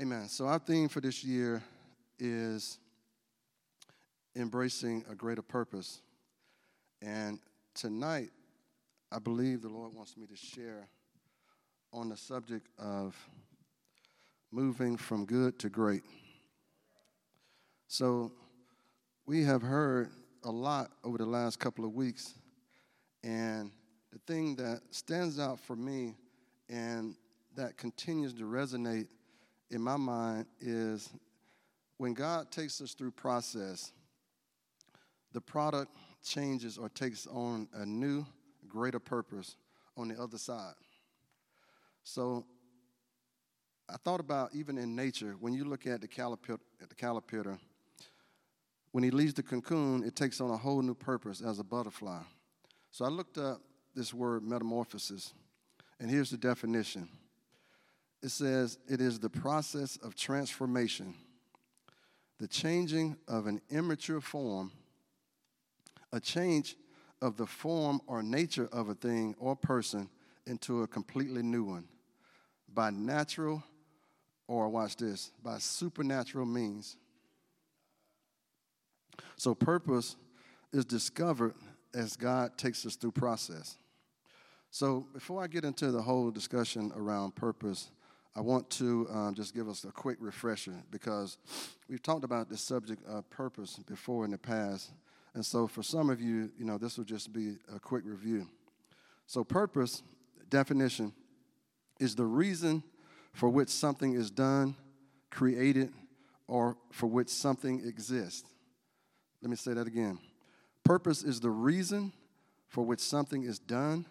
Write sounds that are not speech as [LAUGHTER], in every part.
Amen. So, our theme for this year is embracing a greater purpose. And tonight, I believe the Lord wants me to share on the subject of moving from good to great. So, we have heard a lot over the last couple of weeks, and the thing that stands out for me and that continues to resonate in my mind is when God takes us through process, the product changes or takes on a new, greater purpose on the other side. So I thought about even in nature, when you look at the caterpillar, the caterpillar, when he leaves the cocoon, it takes on a whole new purpose as a butterfly. So I looked up this word metamorphosis, and here's the definition it says it is the process of transformation, the changing of an immature form, a change of the form or nature of a thing or person into a completely new one. By natural or watch this by supernatural means. So purpose is discovered as god takes us through process. So before i get into the whole discussion around purpose I want to um, just give us a quick refresher because we've talked about this subject of purpose before in the past. And so for some of you, you know, this will just be a quick review. So, purpose, definition, is the reason for which something is done, created, or for which something exists. Let me say that again. Purpose is the reason for which something is done,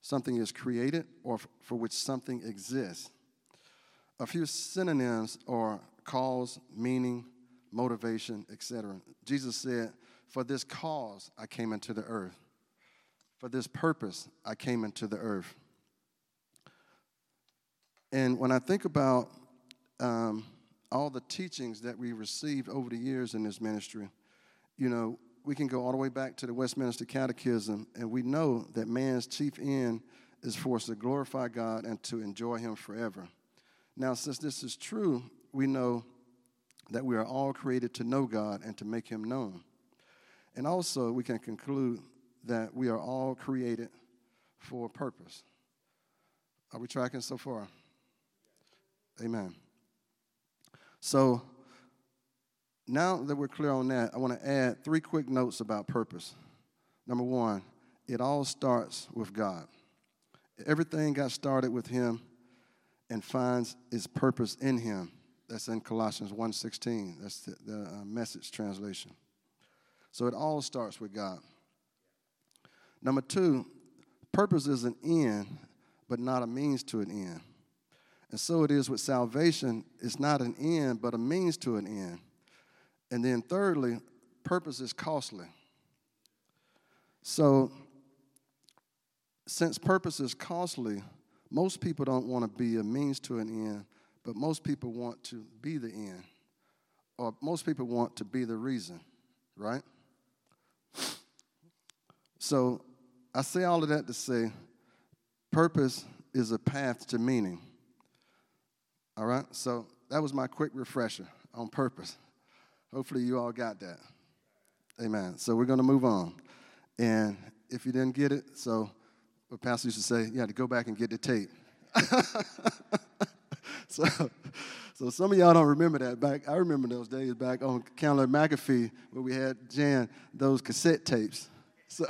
something is created, or for which something exists. A few synonyms are cause, meaning, motivation, etc. Jesus said, For this cause I came into the earth. For this purpose I came into the earth. And when I think about um, all the teachings that we received over the years in this ministry, you know, we can go all the way back to the Westminster Catechism, and we know that man's chief end is for us to glorify God and to enjoy Him forever. Now, since this is true, we know that we are all created to know God and to make Him known. And also, we can conclude that we are all created for a purpose. Are we tracking so far? Amen. So, now that we're clear on that, I want to add three quick notes about purpose. Number one, it all starts with God. Everything got started with Him and finds its purpose in him. That's in Colossians 1.16. That's the, the uh, message translation. So it all starts with God. Number two, purpose is an end, but not a means to an end. And so it is with salvation. It's not an end, but a means to an end. And then thirdly, purpose is costly. So since purpose is costly, most people don't want to be a means to an end, but most people want to be the end. Or most people want to be the reason, right? So I say all of that to say purpose is a path to meaning. All right? So that was my quick refresher on purpose. Hopefully you all got that. Amen. So we're going to move on. And if you didn't get it, so what pastor used to say, you had to go back and get the tape. [LAUGHS] so, so some of y'all don't remember that back. I remember those days back on Candler McAfee where we had Jan those cassette tapes. [LAUGHS] So,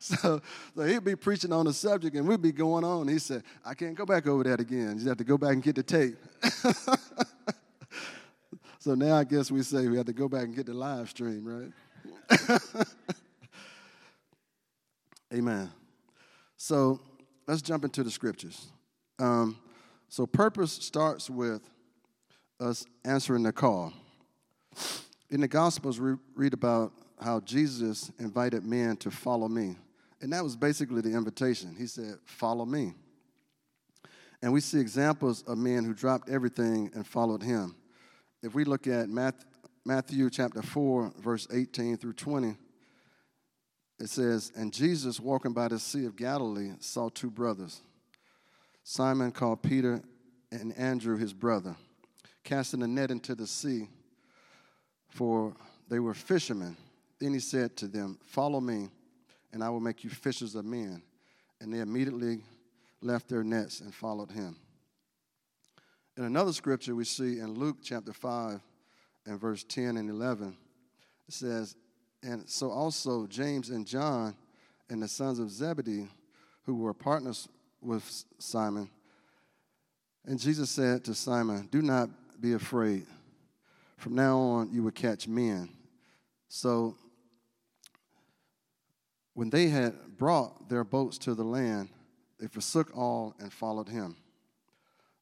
so, so he'd be preaching on the subject and we'd be going on. He said, I can't go back over that again. You have to go back and get the tape. [LAUGHS] so now I guess we say we have to go back and get the live stream, right? Amen. So let's jump into the scriptures. Um, so purpose starts with us answering the call. In the Gospels, we read about how Jesus invited men to follow me. And that was basically the invitation. He said, Follow me. And we see examples of men who dropped everything and followed him. If we look at Matthew chapter 4, verse 18 through 20, it says, And Jesus, walking by the Sea of Galilee, saw two brothers, Simon called Peter and Andrew his brother, casting a net into the sea, for they were fishermen. Then he said to them, Follow me, and I will make you fishers of men. And they immediately left their nets and followed him. In another scripture we see in Luke chapter 5 and verse 10 and 11, it says, And so also James and John and the sons of Zebedee, who were partners with Simon, and Jesus said to Simon, Do not be afraid. From now on, you will catch men. So, when they had brought their boats to the land, they forsook all and followed him.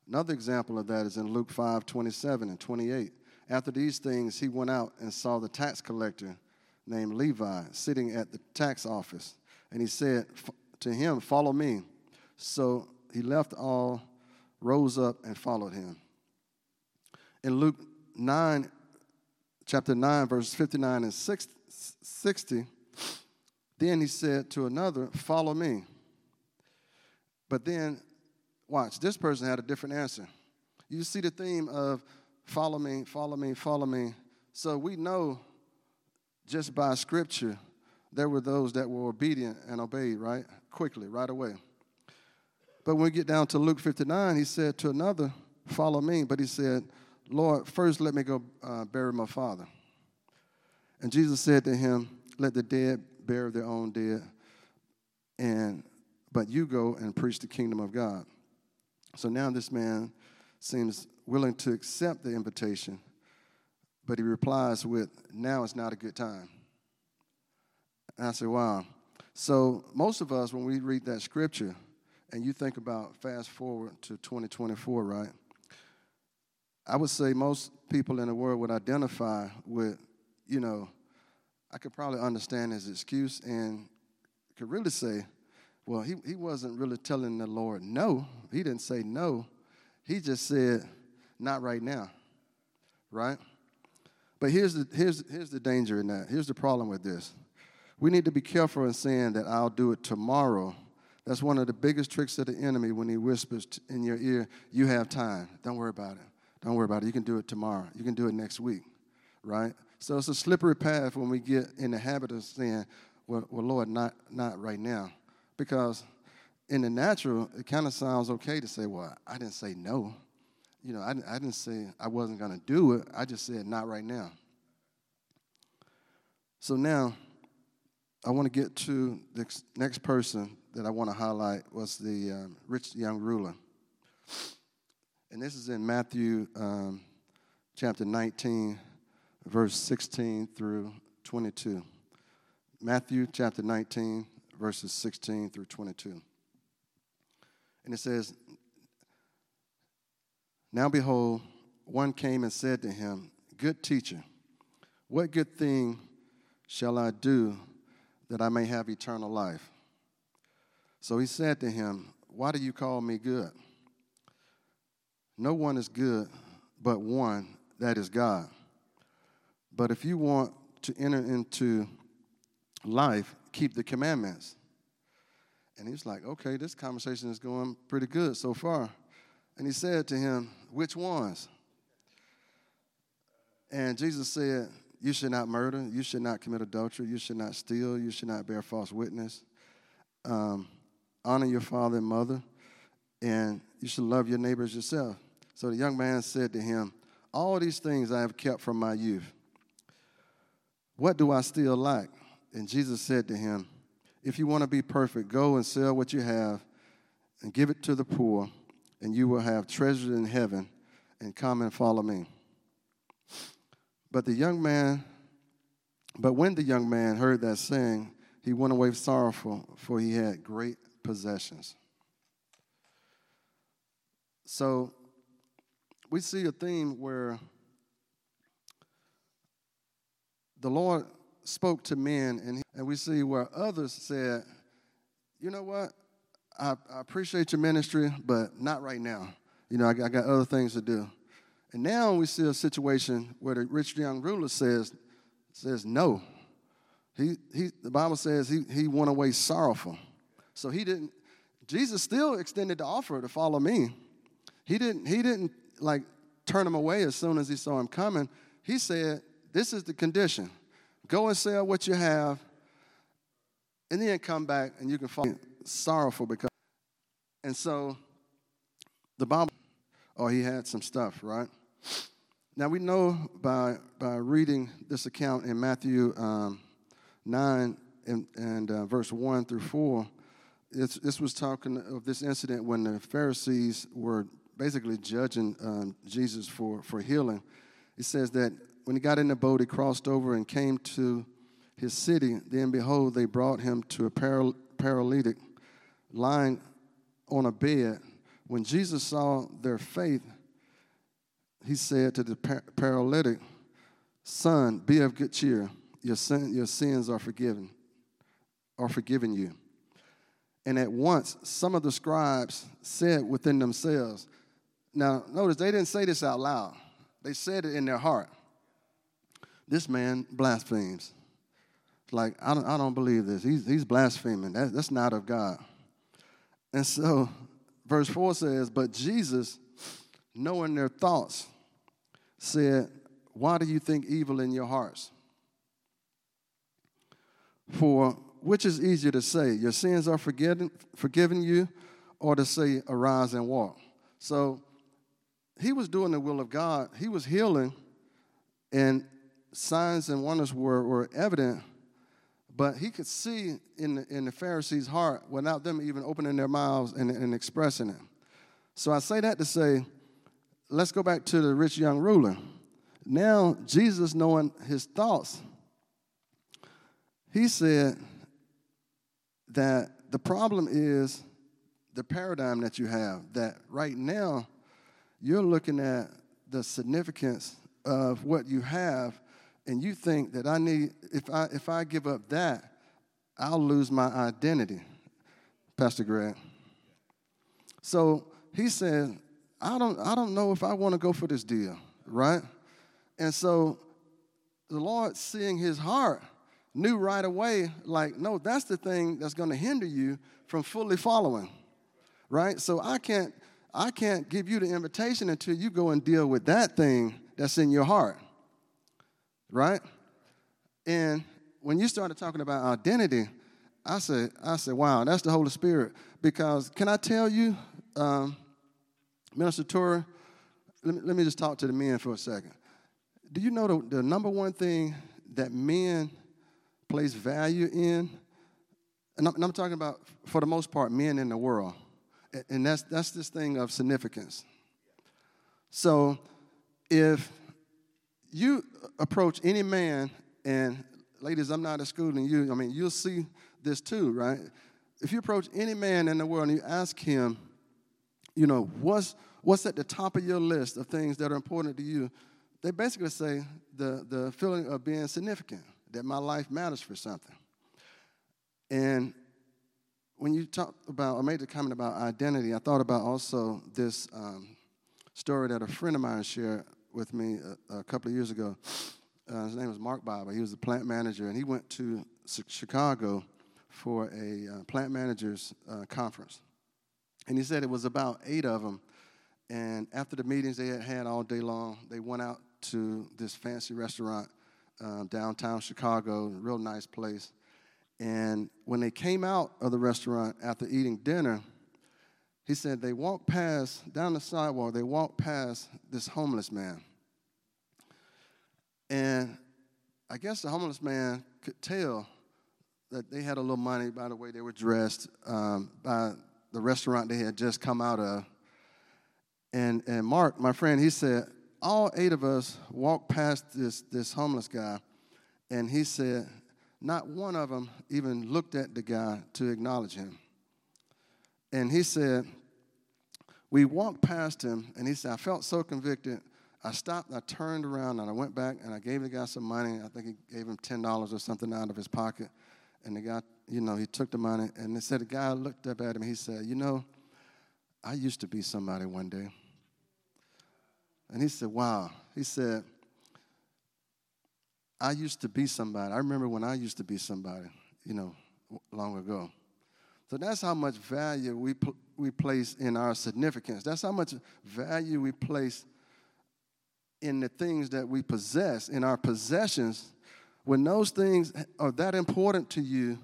Another example of that is in Luke 5 27 and 28. After these things, he went out and saw the tax collector named Levi sitting at the tax office. And he said to him, Follow me. So he left all rose up and followed him. In Luke 9, chapter 9, verses 59 and 60, then he said to another, Follow me. But then, watch, this person had a different answer. You see the theme of follow me, follow me, follow me. So we know just by scripture, there were those that were obedient and obeyed, right? Quickly, right away. But when we get down to Luke 59, he said to another, Follow me. But he said, Lord, first let me go uh, bury my father. And Jesus said to him, Let the dead bury their own dead, and but you go and preach the kingdom of God. So now this man seems willing to accept the invitation, but he replies with, Now is not a good time. And I said, Wow. So most of us, when we read that scripture, and you think about fast forward to 2024, right? I would say most people in the world would identify with, you know, I could probably understand his excuse and could really say, well, he, he wasn't really telling the Lord no. He didn't say no. He just said, not right now, right? But here's the, here's, here's the danger in that. Here's the problem with this. We need to be careful in saying that I'll do it tomorrow that's one of the biggest tricks of the enemy when he whispers in your ear, You have time. Don't worry about it. Don't worry about it. You can do it tomorrow. You can do it next week, right? So it's a slippery path when we get in the habit of saying, Well, well Lord, not, not right now. Because in the natural, it kind of sounds okay to say, Well, I didn't say no. You know, I, I didn't say I wasn't going to do it. I just said, Not right now. So now, I want to get to the next person that I want to highlight was the um, rich young ruler. And this is in Matthew um, chapter 19, verse 16 through 22. Matthew chapter 19, verses 16 through 22. And it says, Now behold, one came and said to him, Good teacher, what good thing shall I do that I may have eternal life? So he said to him, Why do you call me good? No one is good but one, that is God. But if you want to enter into life, keep the commandments. And he's like, Okay, this conversation is going pretty good so far. And he said to him, Which ones? And Jesus said, You should not murder, you should not commit adultery, you should not steal, you should not bear false witness. Um, honor your father and mother, and you should love your neighbors yourself. So the young man said to him, All these things I have kept from my youth. What do I still lack? And Jesus said to him, If you want to be perfect, go and sell what you have and give it to the poor, and you will have treasure in heaven, and come and follow me. But the young man, but when the young man heard that saying, he went away sorrowful, for he had great possessions. So we see a theme where the Lord spoke to men, and, and we see where others said, You know what? I, I appreciate your ministry, but not right now. You know, I, I got other things to do. And now we see a situation where the rich young ruler says, says no. He, he, the Bible says he, he went away sorrowful. So he didn't, Jesus still extended the offer to follow me. He didn't, he didn't like turn him away as soon as he saw him coming. He said, This is the condition. Go and sell what you have, and then come back and you can fall sorrowful because. And so the Bible, oh, he had some stuff, right? Now we know by, by reading this account in Matthew um, 9 and, and uh, verse 1 through 4, this was talking of this incident when the Pharisees were basically judging um, Jesus for, for healing. It says that when he got in the boat, he crossed over and came to his city. Then, behold, they brought him to a paral- paralytic lying on a bed. When Jesus saw their faith, he said to the par- paralytic, Son, be of good cheer. Your, sin, your sins are forgiven, are forgiven you. And at once, some of the scribes said within themselves, now, notice they didn't say this out loud, they said it in their heart. This man blasphemes. Like, I don't, I don't believe this. He's, he's blaspheming. That, that's not of God. And so, verse 4 says, But Jesus, knowing their thoughts, said, Why do you think evil in your hearts? For which is easier to say, Your sins are forgiven, forgiven you, or to say, Arise and walk? So, he was doing the will of God. He was healing, and signs and wonders were, were evident, but he could see in the, in the Pharisees' heart without them even opening their mouths and, and expressing it. So I say that to say, let's go back to the rich young ruler. Now, Jesus, knowing his thoughts, he said that the problem is the paradigm that you have, that right now, you're looking at the significance of what you have, and you think that I need, if I, if I give up that, I'll lose my identity, Pastor Greg. So he said, I don't, I don't know if I want to go for this deal, right? And so the Lord, seeing his heart, knew right away, like, no, that's the thing that's going to hinder you from fully following, right? So I can't I can't give you the invitation until you go and deal with that thing that's in your heart. Right? And when you started talking about identity, I said, I said, wow, that's the Holy Spirit. Because can I tell you, um, Minister Torrey, let me, let me just talk to the men for a second. Do you know the, the number one thing that men place value in? And I'm, and I'm talking about, for the most part, men in the world and that's that's this thing of significance. So if you approach any man, and ladies, I'm not excluding you, I mean, you'll see this too, right? If you approach any man in the world and you ask him, you know, what's what's at the top of your list of things that are important to you, they basically say the, the feeling of being significant, that my life matters for something. And when you talked about, I made the comment about identity, I thought about also this um, story that a friend of mine shared with me a, a couple of years ago. Uh, his name was Mark Barber. He was the plant manager, and he went to Chicago for a uh, plant managers uh, conference. And he said it was about eight of them. And after the meetings they had had all day long, they went out to this fancy restaurant uh, downtown Chicago, real nice place. And when they came out of the restaurant after eating dinner, he said they walked past, down the sidewalk, they walked past this homeless man. And I guess the homeless man could tell that they had a little money by the way they were dressed, um, by the restaurant they had just come out of. And, and Mark, my friend, he said, all eight of us walked past this, this homeless guy, and he said, not one of them even looked at the guy to acknowledge him. And he said, We walked past him, and he said, I felt so convicted. I stopped, I turned around, and I went back and I gave the guy some money. I think he gave him $10 or something out of his pocket. And the guy, you know, he took the money, and they said, The guy looked up at him. He said, You know, I used to be somebody one day. And he said, Wow. He said, I used to be somebody. I remember when I used to be somebody, you know, long ago. So that's how much value we, pl- we place in our significance. That's how much value we place in the things that we possess, in our possessions. When those things are that important to you,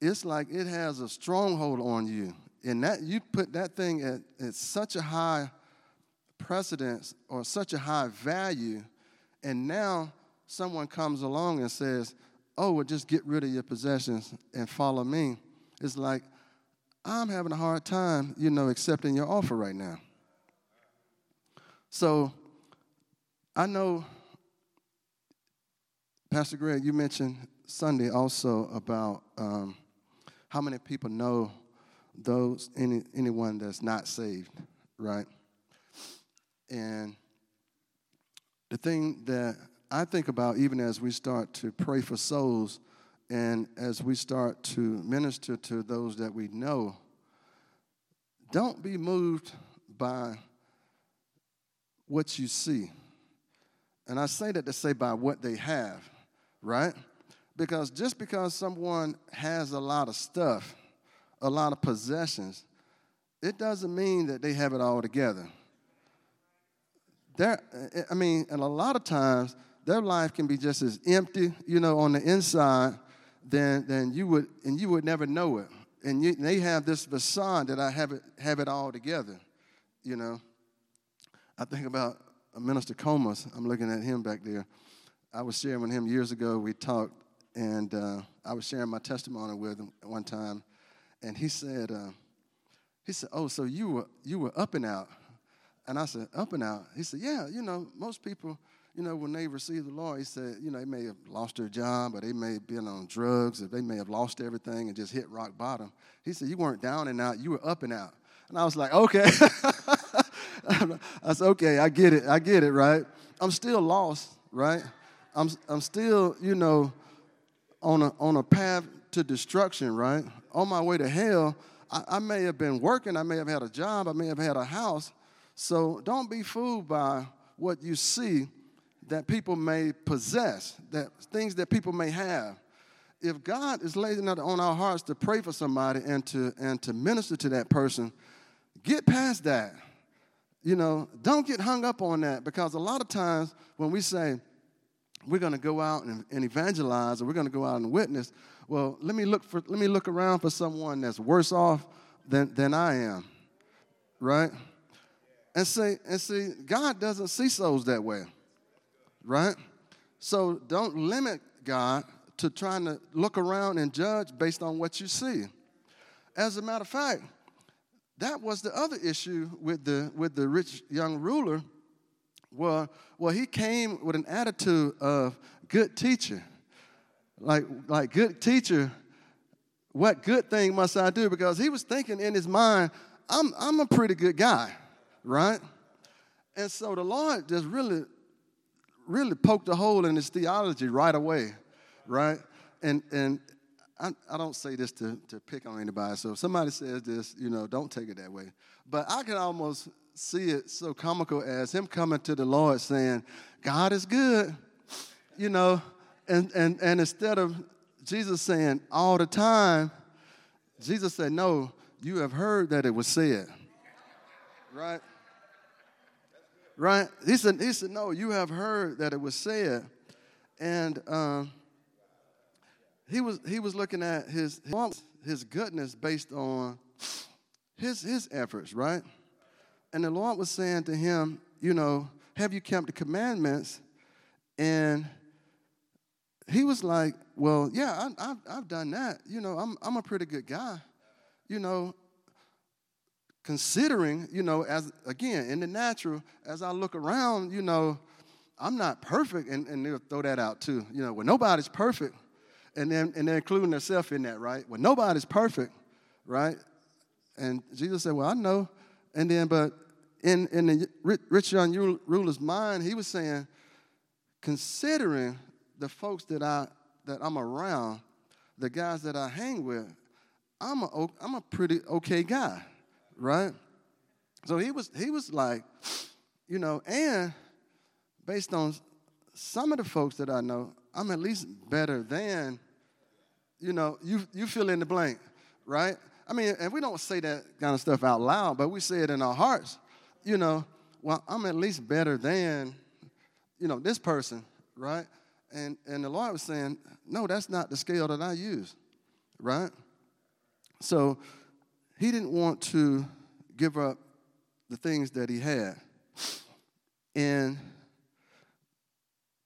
it's like it has a stronghold on you. And that you put that thing at, at such a high precedence or such a high value, and now someone comes along and says, Oh, well, just get rid of your possessions and follow me. It's like, I'm having a hard time, you know, accepting your offer right now. So I know, Pastor Greg, you mentioned Sunday also about um, how many people know those any anyone that's not saved, right? And the thing that I think about, even as we start to pray for souls, and as we start to minister to those that we know, don't be moved by what you see. And I say that to say by what they have, right? Because just because someone has a lot of stuff, a lot of possessions, it doesn't mean that they have it all together. There, I mean, and a lot of times their life can be just as empty, you know, on the inside, than than you would, and you would never know it. And, you, and they have this facade that I have it have it all together, you know. I think about Minister Comas. I'm looking at him back there. I was sharing with him years ago. We talked, and uh, I was sharing my testimony with him one time, and he said, uh, he said, "Oh, so you were you were up and out," and I said, "Up and out." He said, "Yeah, you know, most people." You know, when they receive the Lord, he said, you know, they may have lost their job or they may have been on drugs or they may have lost everything and just hit rock bottom. He said, you weren't down and out, you were up and out. And I was like, okay. [LAUGHS] I said, okay, I get it. I get it, right? I'm still lost, right? I'm, I'm still, you know, on a, on a path to destruction, right? On my way to hell, I, I may have been working, I may have had a job, I may have had a house. So don't be fooled by what you see that people may possess, that things that people may have. If God is laying it on our hearts to pray for somebody and to and to minister to that person, get past that. You know, don't get hung up on that because a lot of times when we say we're going to go out and, and evangelize or we're going to go out and witness, well, let me look for let me look around for someone that's worse off than than I am, right? And see, and see, God doesn't see souls that way right? So don't limit God to trying to look around and judge based on what you see. As a matter of fact, that was the other issue with the with the rich young ruler. Well, well, he came with an attitude of good teacher. Like, like good teacher, what good thing must I do? Because he was thinking in his mind, I'm, I'm a pretty good guy, right? And so the Lord just really really poked a hole in his theology right away, right? And and I, I don't say this to, to pick on anybody. So if somebody says this, you know, don't take it that way. But I can almost see it so comical as him coming to the Lord saying, God is good, you know, and and and instead of Jesus saying all the time, Jesus said, No, you have heard that it was said. Right? Right? He said, he said, no, you have heard that it was said. And um, he, was, he was looking at his, his goodness based on his, his efforts, right? And the Lord was saying to him, you know, have you kept the commandments? And he was like, well, yeah, I, have I've done that. You know, I'm, I'm a pretty good guy. You know, considering, you know, as again, in the natural, as I look around, you know, I'm not perfect, and, and they'll throw that out too. You know, well, nobody's perfect, and then and they're including themselves in that, right? Well, nobody's perfect, right? And Jesus said, Well, I know. And then, but in, in the rich young ruler's mind, he was saying, considering the folks that I that I'm around, the guys that I hang with, I'm a I'm a pretty okay guy right? So he was he was like, you know, and based on some of the folks that I know, I'm at least better than, you know, you you fill in the blank, right? I mean, and we don't say that kind of stuff out loud, but we say it in our hearts. You know, well, I'm at least better than, you know, this person, right? And and the Lord was saying, no, that's not the scale that I use, right? So he didn't want to give up the things that he had. And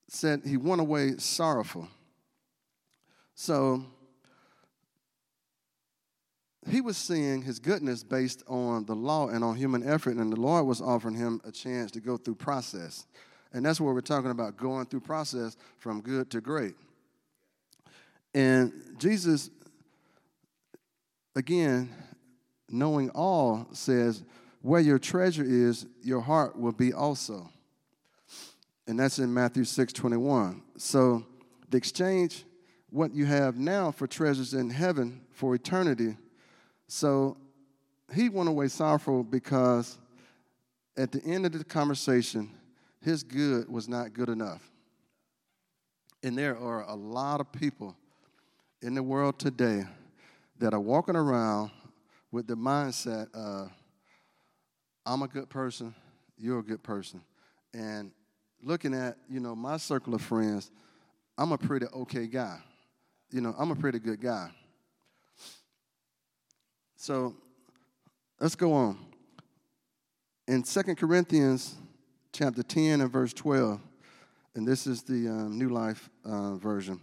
said he went away sorrowful. So he was seeing his goodness based on the law and on human effort, and the Lord was offering him a chance to go through process. And that's what we're talking about going through process from good to great. And Jesus, again, knowing all, says, Where your treasure is, your heart will be also. And that's in Matthew 6 21. So the exchange what you have now for treasures in heaven for eternity. So he went away sorrowful because at the end of the conversation, his good was not good enough. And there are a lot of people in the world today that are walking around with the mindset of, I'm a good person, you're a good person. And looking at, you know, my circle of friends, I'm a pretty okay guy you know, I'm a pretty good guy. So let's go on. In Second Corinthians chapter 10 and verse 12, and this is the um, New Life uh, version,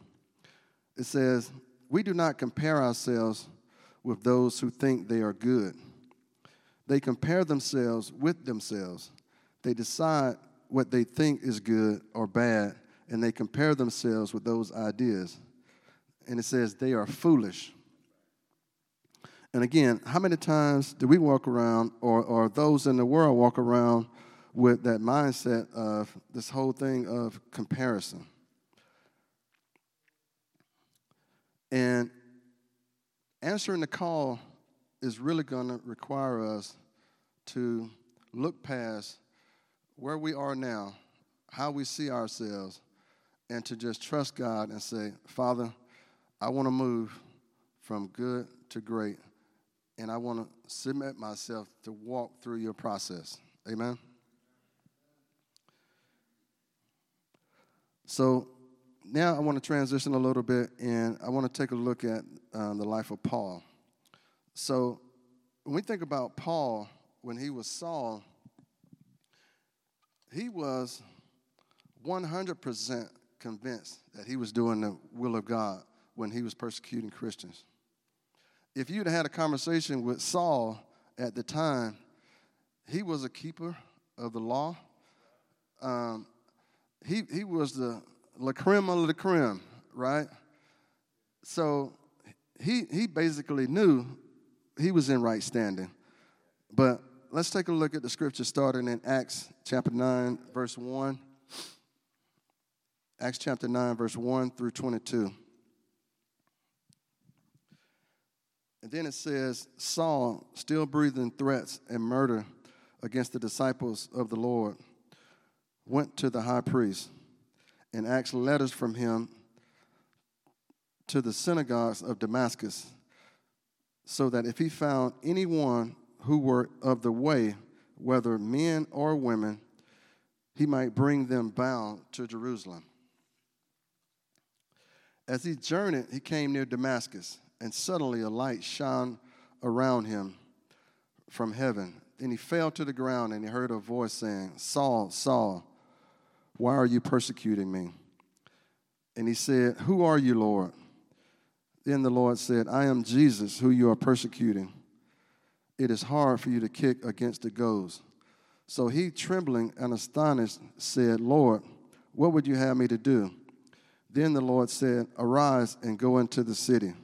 it says, We do not compare ourselves with those who think they are good. They compare themselves with themselves. They decide what they think is good or bad, and they compare themselves with those ideas and it says they are foolish. And again, how many times do we walk around, or, or those in the world walk around with that mindset of this whole thing of comparison? And answering the call is really going to require us to look past where we are now, how we see ourselves, and to just trust God and say, Father, I want to move from good to great, and I want to submit myself to walk through your process. Amen. So now I want to transition a little bit, and I want to take a look at uh, the life of Paul. So when we think about Paul, when he was Saul, he was 100% convinced that he was doing the will of God when he was persecuting Christians. If you'd had a conversation with Saul at the time, he was a keeper of the law. Um, he, he was the la creme of the creme, right? So he, he basically knew he was in right standing. But let's take a look at the scripture starting in Acts chapter 9, verse 1. Acts chapter 9, verse 1 through 22. And then it says, Saul, still breathing threats and murder against the disciples of the Lord, went to the high priest and asked letters from him to the synagogues of Damascus, so that if he found anyone who were of the way, whether men or women, he might bring them bound to Jerusalem. As he journeyed, he came near Damascus and suddenly a light shone around him from heaven. Then he fell to the ground and he heard a voice saying, Saul, Saul, why are you persecuting me? And he said, Who are you, Lord? Then the Lord said, I am Jesus, who you are persecuting. It is hard for you to kick against the goads. So he, trembling and astonished, said, Lord, what would you have me to do? Then the Lord said, Arise and go into the city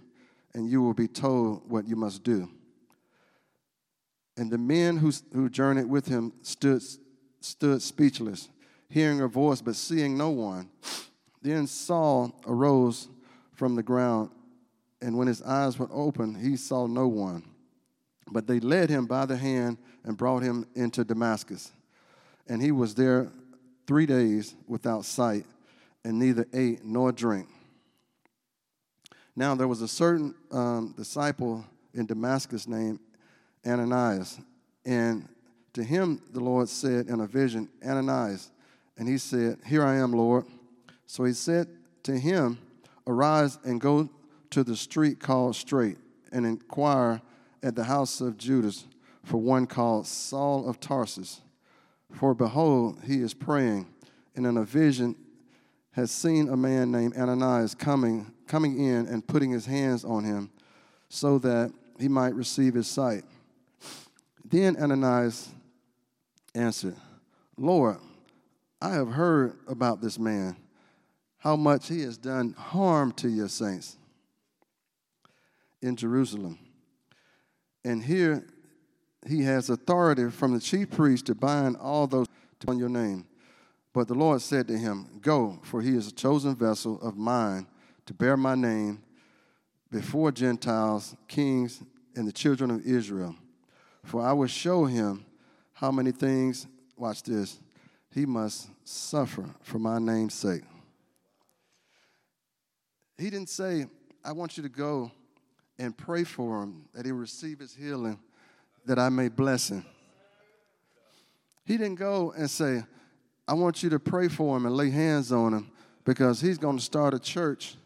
and you will be told what you must do. And the men who, who journeyed with him stood, stood speechless, hearing her voice but seeing no one. Then Saul arose from the ground, and when his eyes were open, he saw no one. But they led him by the hand and brought him into Damascus. And he was there three days without sight, and neither ate nor drank. Now there was a certain um, disciple in Damascus named Ananias. And to him the Lord said in a vision, Ananias. And he said, Here I am, Lord. So he said to him, Arise and go to the street called Straight and inquire at the house of Judas for one called Saul of Tarsus. For behold, he is praying, and in a vision has seen a man named Ananias coming, coming in and putting his hands on him so that he might receive his sight. Then Ananias answered, Lord, I have heard about this man, how much he has done harm to your saints in Jerusalem. And here he has authority from the chief priest to bind all those on your name. But the Lord said to him, Go, for he is a chosen vessel of mine to bear my name before Gentiles, kings, and the children of Israel. For I will show him how many things, watch this, he must suffer for my name's sake. He didn't say, I want you to go and pray for him that he receive his healing, that I may bless him. He didn't go and say, I want you to pray for him and lay hands on him because he's going to start a church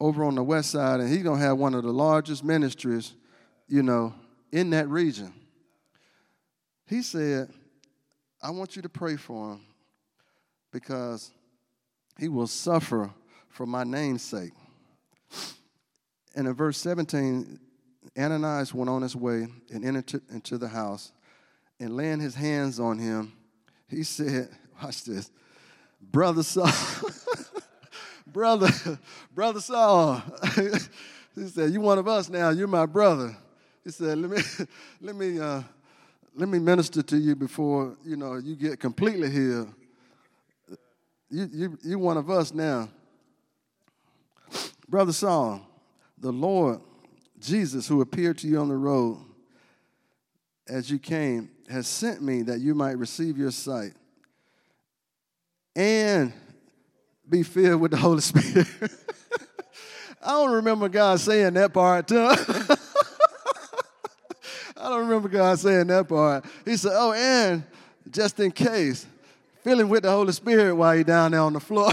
over on the west side and he's going to have one of the largest ministries, you know, in that region. He said, I want you to pray for him because he will suffer for my name's sake. And in verse 17, Ananias went on his way and entered into the house and laying his hands on him, he said, [LAUGHS] Watch this, Brother Saul, [LAUGHS] brother, brother Saul. [LAUGHS] he said, You one of us now, you're my brother. He said, Let me let me uh, let me minister to you before you know you get completely healed. You you you one of us now. Brother Saul, the Lord Jesus, who appeared to you on the road as you came, has sent me that you might receive your sight and be filled with the Holy Spirit. [LAUGHS] I don't remember God saying that part too. [LAUGHS] Don't remember God saying that part. He said, Oh, and just in case, filling with the Holy Spirit while you're down there on the floor.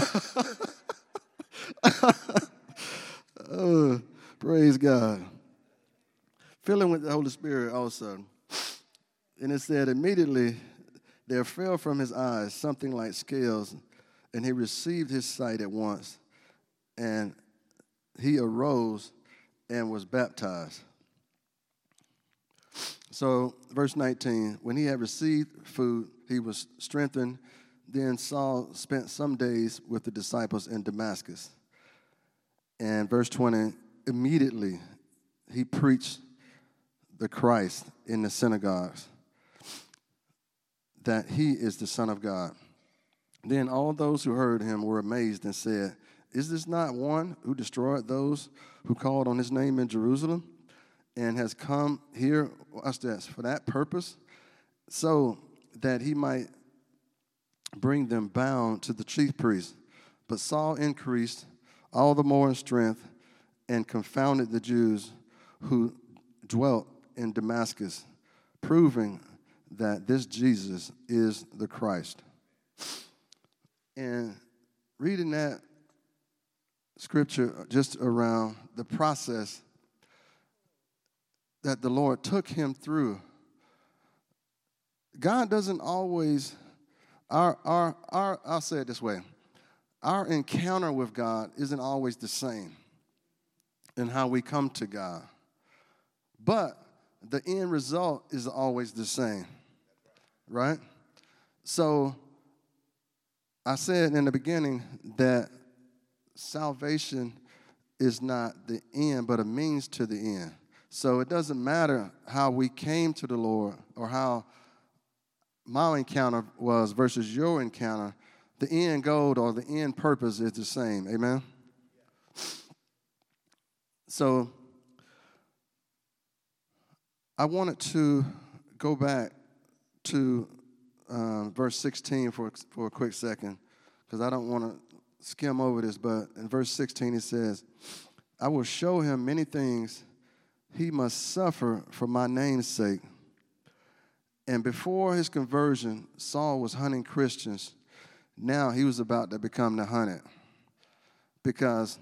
oh, [LAUGHS] praise God. Filling with the Holy Spirit also. And it said, immediately there fell from his eyes something like scales, and he received his sight at once. And he arose and was baptized. So, verse 19, when he had received food, he was strengthened. Then Saul spent some days with the disciples in Damascus. And verse 20, immediately he preached the Christ in the synagogues that he is the Son of God. Then all those who heard him were amazed and said, Is this not one who destroyed those who called on his name in Jerusalem and has come here, watch this, for that purpose, so that he might bring them bound to the chief priest? But Saul increased all the more in strength and confounded the Jews who dwelt in Damascus, proving that this Jesus is the Christ. And reading that scripture just around the process that the Lord took him through, God doesn't always, our, our, our, I'll say it this way our encounter with God isn't always the same in how we come to God. But the end result is always the same, right? So I said in the beginning that salvation is not the end, but a means to the end. So it doesn't matter how we came to the Lord or how my encounter was versus your encounter, the end goal or the end purpose is the same. Amen? So I wanted to go back to uh, verse 16 for, for a quick second because I don't want to skim over this, but in verse 16 it says, I will show him many things he must suffer for my name's sake. And before his conversion, Saul was hunting Christians. Now he was about to become the hunted. Because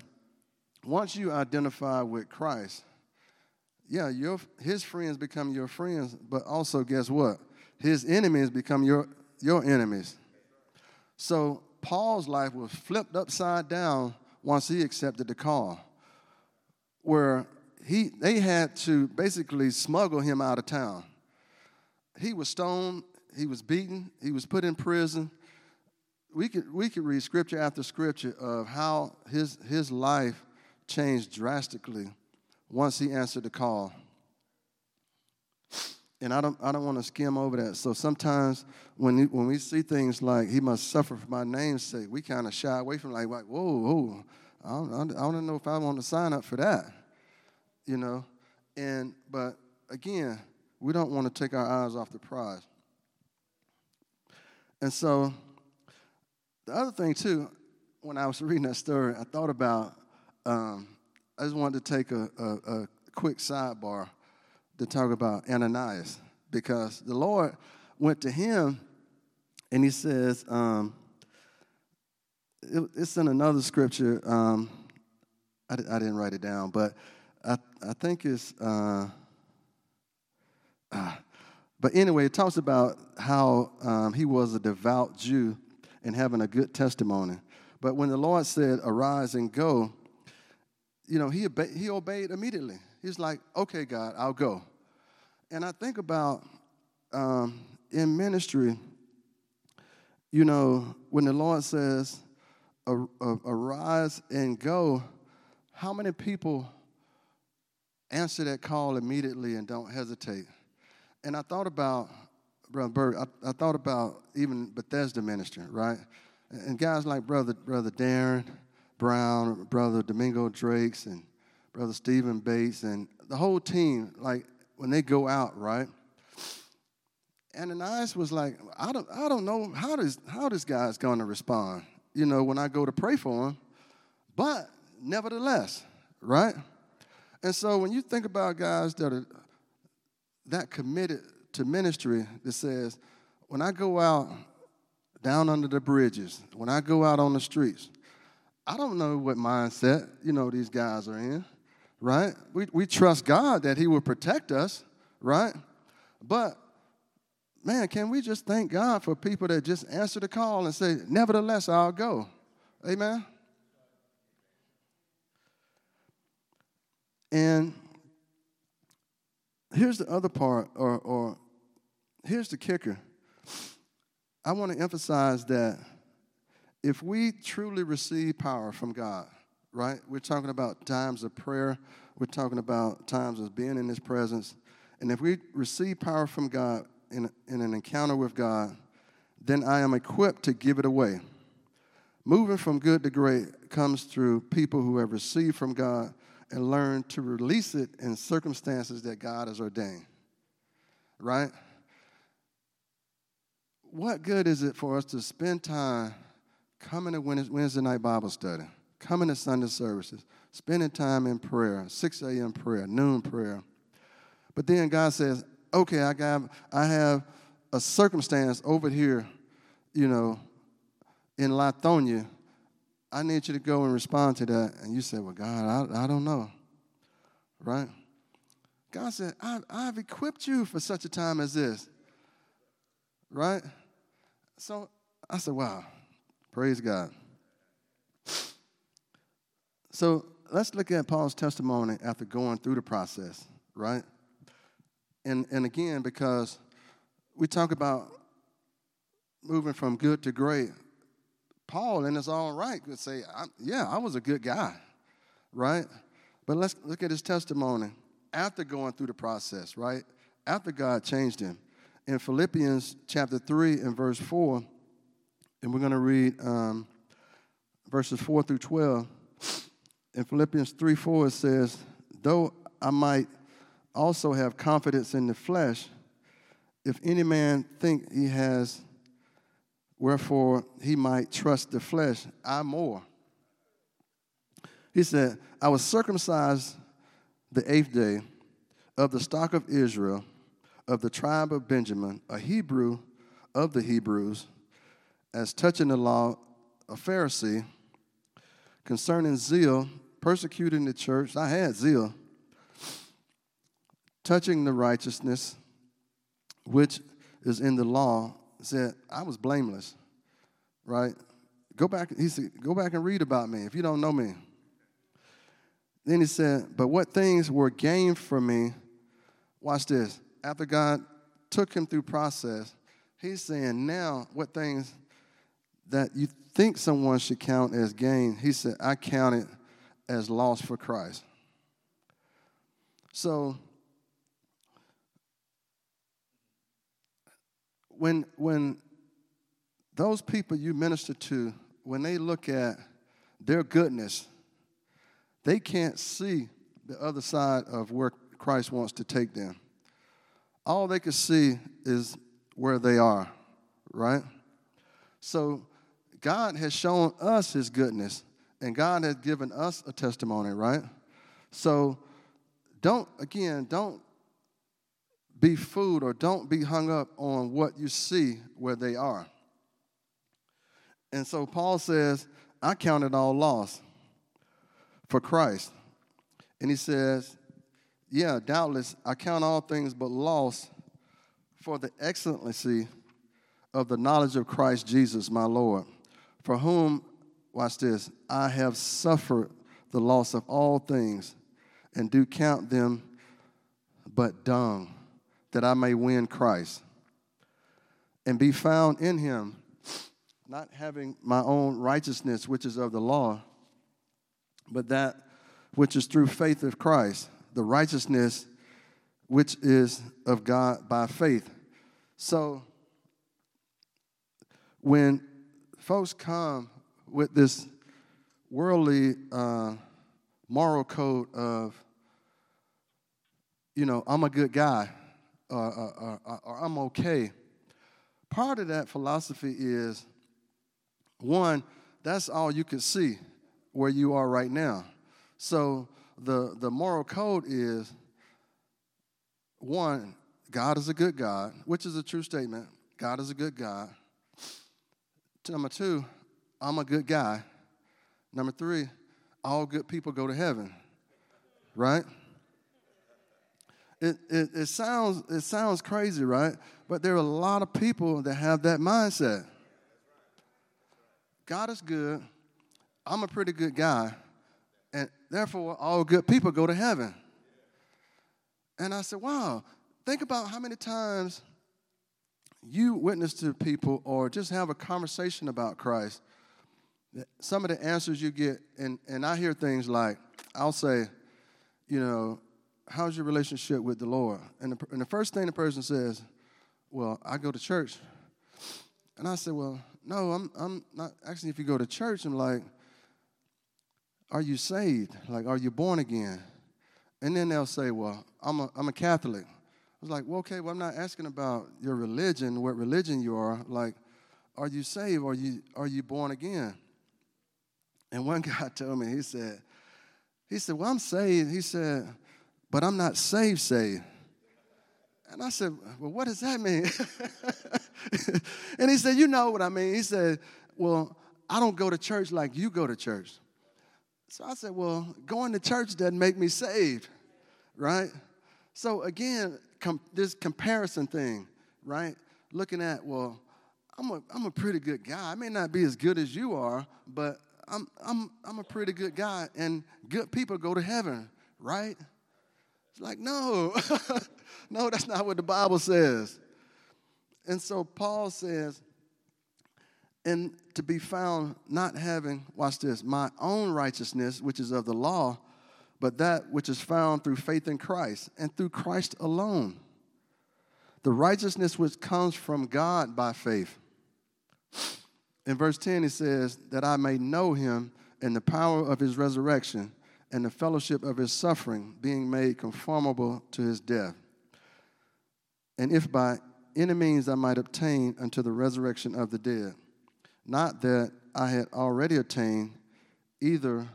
once you identify with Christ, yeah, your, his friends become your friends, but also guess what? His enemies become your, your enemies. So Paul's life was flipped upside down once he accepted the call, where he, they had to basically smuggle him out of town. He was stoned, he was beaten, he was put in prison. We could, we could read scripture after scripture of how his, his life changed drastically once he answered the call. And I don't, I don't want to skim over that. So sometimes when, when we see things like he must suffer for my name's sake, we kind of shy away from like, like whoa, whoa, I don't, I don't know if I want to sign up for that, you know. And but again, we don't want to take our eyes off the prize. And so the other thing too, when I was reading that story, I thought about um, I just wanted to take a, a, a quick sidebar to talk about Ananias because the Lord went to him and he says, um, it, it's in another scripture. Um, I, I, didn't write it down, but I, I think it's, uh, uh, but anyway, it talks about how um, he was a devout Jew and having a good testimony. But when the Lord said, Arise and go, you know, he, obe- he obeyed immediately. He's like, okay, God, I'll go. And I think about um, in ministry, you know, when the Lord says, arise and go, how many people answer that call immediately and don't hesitate? And I thought about, Brother Bert, I, I thought about even Bethesda ministry, right? And guys like Brother, Brother Darren, Brown, Brother Domingo Drakes, and Brother Stephen Bates, and the whole team, like when they go out, right? Ananias was like, I don't, I don't know how this, how this guy's going to respond, you know, when I go to pray for him. But nevertheless, right? And so when you think about guys that are that committed to ministry that says, when I go out down under the bridges, when I go out on the streets, I don't know what mindset, you know, these guys are in, right? We, we trust God that He will protect us, right? But, man, can we just thank God for people that just answer the call and say, nevertheless, I'll go? Amen? And here's the other part, or, or here's the kicker. I want to emphasize that if we truly receive power from God, right? We're talking about times of prayer, we're talking about times of being in His presence. And if we receive power from God in, in an encounter with God, then I am equipped to give it away. Moving from good to great comes through people who have received from God and learn to release it in circumstances that God has ordained. Right? What good is it for us to spend time coming to Wednesday night Bible study, coming to Sunday services, spending time in prayer, 6 a.m. prayer, noon prayer. But then God says, okay, I, got, I have a circumstance over here, you know, in Lithonia. I need you to go and respond to that. And you say, well, God, I, I don't know. Right? God said, I, I've equipped you for such a time as this. Right? So I said, wow. Praise God. So let's look at Paul's testimony after going through the process, right? And, and again, because we talk about moving from good to great, Paul, in his own right, could say, Yeah, I was a good guy, right? But let's look at his testimony after going through the process, right? After God changed him. In Philippians chapter 3 and verse 4, and we're going to read um, verses 4 through 12. In Philippians 3 4, it says, Though I might also have confidence in the flesh, if any man think he has, wherefore he might trust the flesh, I more. He said, I was circumcised the eighth day of the stock of Israel, of the tribe of Benjamin, a Hebrew of the Hebrews, as touching the law, a Pharisee, concerning zeal, persecuting the church. I had zeal. Touching the righteousness, which is in the law, said, I was blameless, right? Go back, he said, go back and read about me if you don't know me. Then he said, But what things were gained for me? Watch this. After God took him through process, he's saying, Now, what things that you think someone should count as gain, he said, I count it as loss for Christ. So, when, when those people you minister to when they look at their goodness, they can't see the other side of where Christ wants to take them. All they can see is where they are, right? So God has shown us his goodness, and God has given us a testimony, right? So don't, again, don't be fooled or don't be hung up on what you see where they are. And so Paul says, I count it all loss for Christ. And he says, Yeah, doubtless, I count all things but loss for the excellency of the knowledge of Christ Jesus, my Lord, for whom, watch this, I have suffered the loss of all things and do count them but dung, that I may win Christ and be found in him not having my own righteousness, which is of the law, but that which is through faith of Christ, the righteousness which is of God by faith. So, when folks come with this worldly uh, moral code of, you know, I'm a good guy, or, or, or, or I'm okay, part of that philosophy is one, that's all you can see where you are right now. So the, the moral code is one, God is a good God, which is a true statement. God is a good God. Number two, I'm a good guy. Number three, all good people go to heaven, right? It, it, it, sounds, it sounds crazy, right? But there are a lot of people that have that mindset. God is good. I'm a pretty good guy. And therefore, all good people go to heaven. And I said, wow, think about how many times you witness to people or just have a conversation about Christ. Some of the answers you get, and, and I hear things like, I'll say, you know, how's your relationship with the Lord? And the, and the first thing the person says, well, I go to church. And I said, well, no, I'm, I'm not asking if you go to church. I'm like, are you saved? Like, are you born again? And then they'll say, well, I'm a, I'm a Catholic. I was like, well, okay, well, I'm not asking about your religion, what religion you are. Like, are you saved? Are you, are you born again? And one [LAUGHS] guy told me, he said, he said, well, I'm saved. He said, but I'm not saved, saved. And I said, Well, what does that mean? [LAUGHS] and he said, You know what I mean. He said, Well, I don't go to church like you go to church. So I said, Well, going to church doesn't make me saved, right? So again, com- this comparison thing, right? Looking at, well, I'm a, I'm a pretty good guy. I may not be as good as you are, but I'm, I'm, I'm a pretty good guy, and good people go to heaven, right? Like, no, [LAUGHS] no, that's not what the Bible says. And so Paul says, and to be found not having, watch this, my own righteousness, which is of the law, but that which is found through faith in Christ and through Christ alone. The righteousness which comes from God by faith. In verse 10, he says, That I may know him and the power of his resurrection and the fellowship of his suffering, being made conformable to his death. And if by any means I might obtain unto the resurrection of the dead, not that I had already attained, either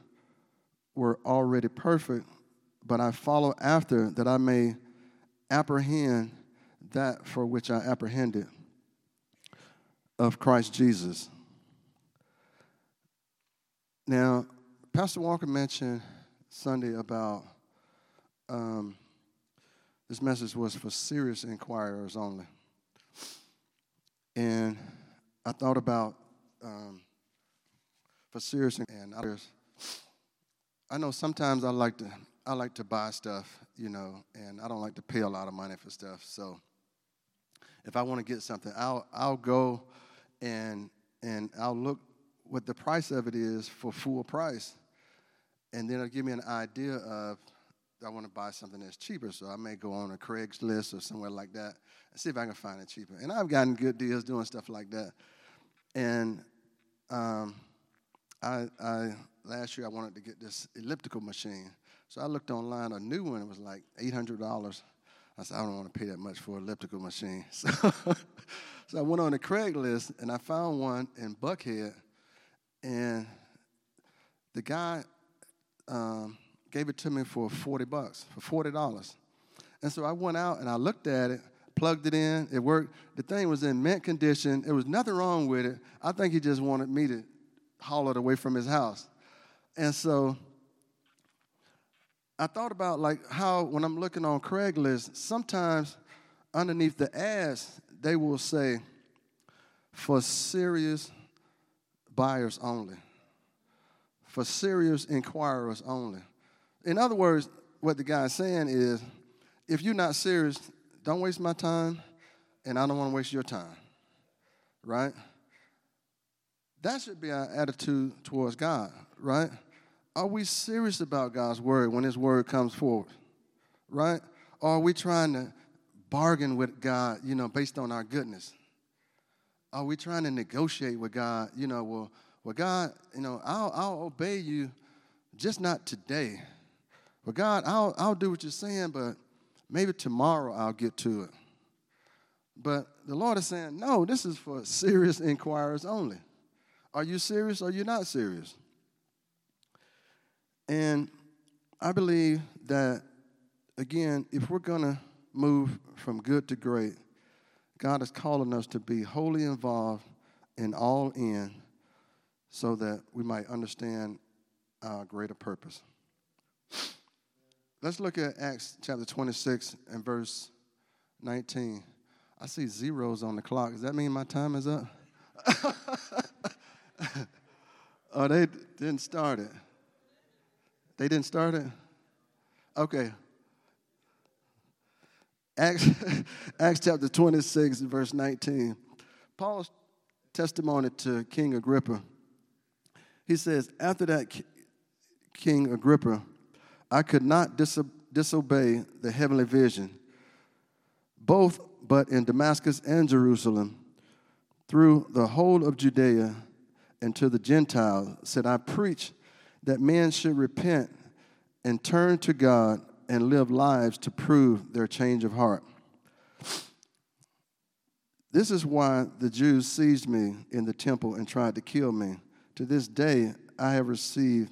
were already perfect, but I follow after that I may apprehend that for which I apprehended of Christ Jesus. Now, Pastor Walker mentioned Sunday about um, this message was for serious inquirers only. And I thought about um, for serious and. I know sometimes I like to I like to buy stuff, you know, and I don't like to pay a lot of money for stuff. So if I want to get something, I'll I'll go and and I'll look what the price of it is for full price, and then it'll give me an idea of I want to buy something that's cheaper. So I may go on a Craigslist or somewhere like that and see if I can find it cheaper. And I've gotten good deals doing stuff like that. And um, I, I last year I wanted to get this elliptical machine. So I looked online, a new one, it was like $800. I said, I don't want to pay that much for an elliptical machine. [LAUGHS] So, so I went on the Craigslist and I found one in Buckhead. And the guy um, gave it to me for 40 bucks, for $40. And so I went out and I looked at it, plugged it in, it worked. The thing was in mint condition. There was nothing wrong with it. I think he just wanted me to haul it away from his house. And so I thought about like how when I'm looking on Craigslist, sometimes underneath the ads, they will say, for serious buyers only, for serious inquirers only. In other words, what the guy's saying is, if you're not serious, don't waste my time, and I don't want to waste your time, right? That should be our attitude towards God, right? Are we serious about God's word when His word comes forward, right? Or are we trying to bargain with God, you know, based on our goodness? Are we trying to negotiate with God, you know, well, well, God, you know, I'll, I'll obey you, just not today. Well, God, I'll, I'll do what you're saying, but maybe tomorrow I'll get to it. But the Lord is saying, no, this is for serious [LAUGHS] inquirers only. Are you serious or are you not serious? And I believe that, again, if we're going to move from good to great, God is calling us to be wholly involved and all in so that we might understand our greater purpose. Let's look at Acts chapter 26 and verse 19. I see zeros on the clock. Does that mean my time is up? [LAUGHS] oh, they didn't start it. They didn't start it? Okay. Acts, [LAUGHS] Acts chapter 26, verse 19. Paul's testimony to King Agrippa. He says, After that, King Agrippa, I could not diso- disobey the heavenly vision, both but in Damascus and Jerusalem, through the whole of Judea and to the Gentiles, said, I preach that men should repent and turn to God and live lives to prove their change of heart. This is why the Jews seized me in the temple and tried to kill me. To this day, I have received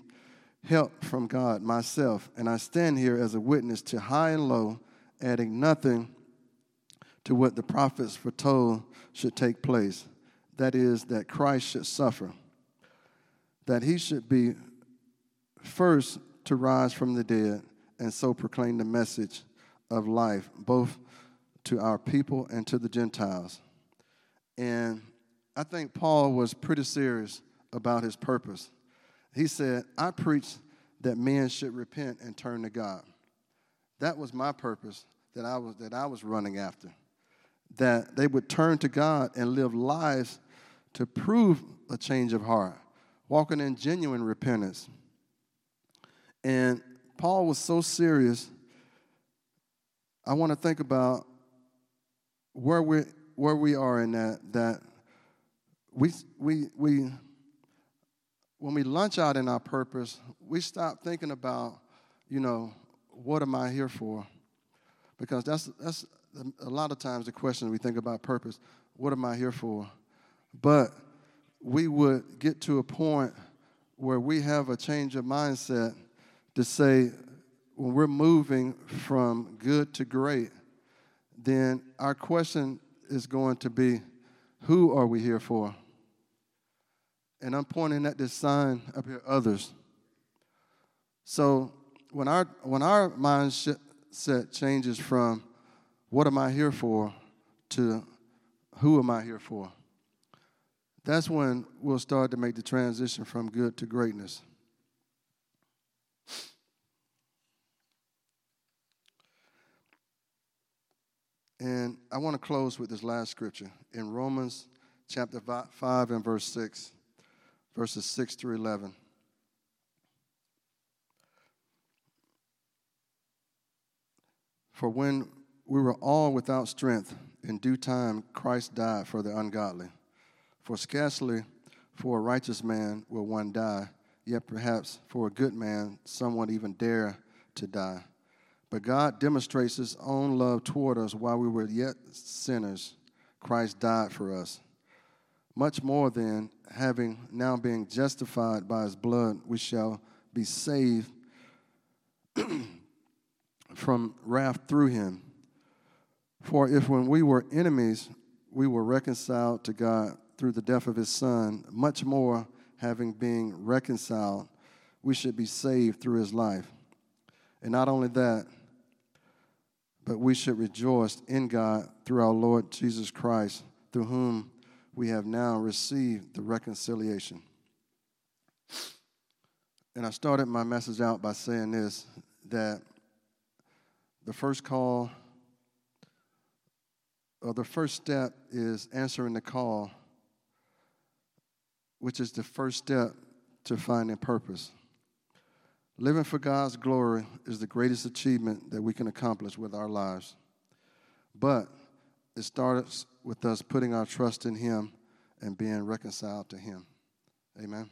help from God myself, and I stand here as a witness to high and low, adding nothing to what the prophets foretold should take place. That is, that Christ should suffer, that he should be first to rise from the dead, and so proclaim the message of life, both to our people and to the Gentiles. And I think Paul was pretty serious about his purpose. He said, I preach that men should repent and turn to God. That was my purpose that I was, that I was running after. That they would turn to God and live lives to prove a change of heart, walking in genuine repentance. And Paul was so serious. I want to think about where we where we are in that that we we we when we lunch out in our purpose, we stop thinking about, you know, what am I here for? Because that's that's a lot of times the question we think about purpose. What am I here for? But we would get to a point where we have a change of mindset to say when we're moving from good to great, then our question is going to be who are we here for? And I'm pointing at this sign up here, others. So when our when our mindset changes from what am I here for to who am I here for? That's when we'll start to make the transition from good to greatness. And I want to close with this last scripture in Romans chapter 5 and verse 6, verses 6 through 11. For when we were all without strength, in due time Christ died for the ungodly. For scarcely for a righteous man will one die, yet perhaps for a good man someone even dare to die. But God demonstrates his own love toward us while we were yet sinners. Christ died for us. Much more than having now being justified by his blood, we shall be saved [CLEARS THROAT] from wrath through him. For if when we were enemies, we were reconciled to God through the death of his son, much more having been reconciled, we should be saved through his life. And not only that, but we should rejoice in God through our Lord Jesus Christ, through whom we have now received the reconciliation. And I started my message out by saying this that the first call, or the first step is answering the call, which is the first step to finding purpose. Living for God's glory is the greatest achievement that we can accomplish with our lives. But it starts with us putting our trust in Him and being reconciled to Him. Amen.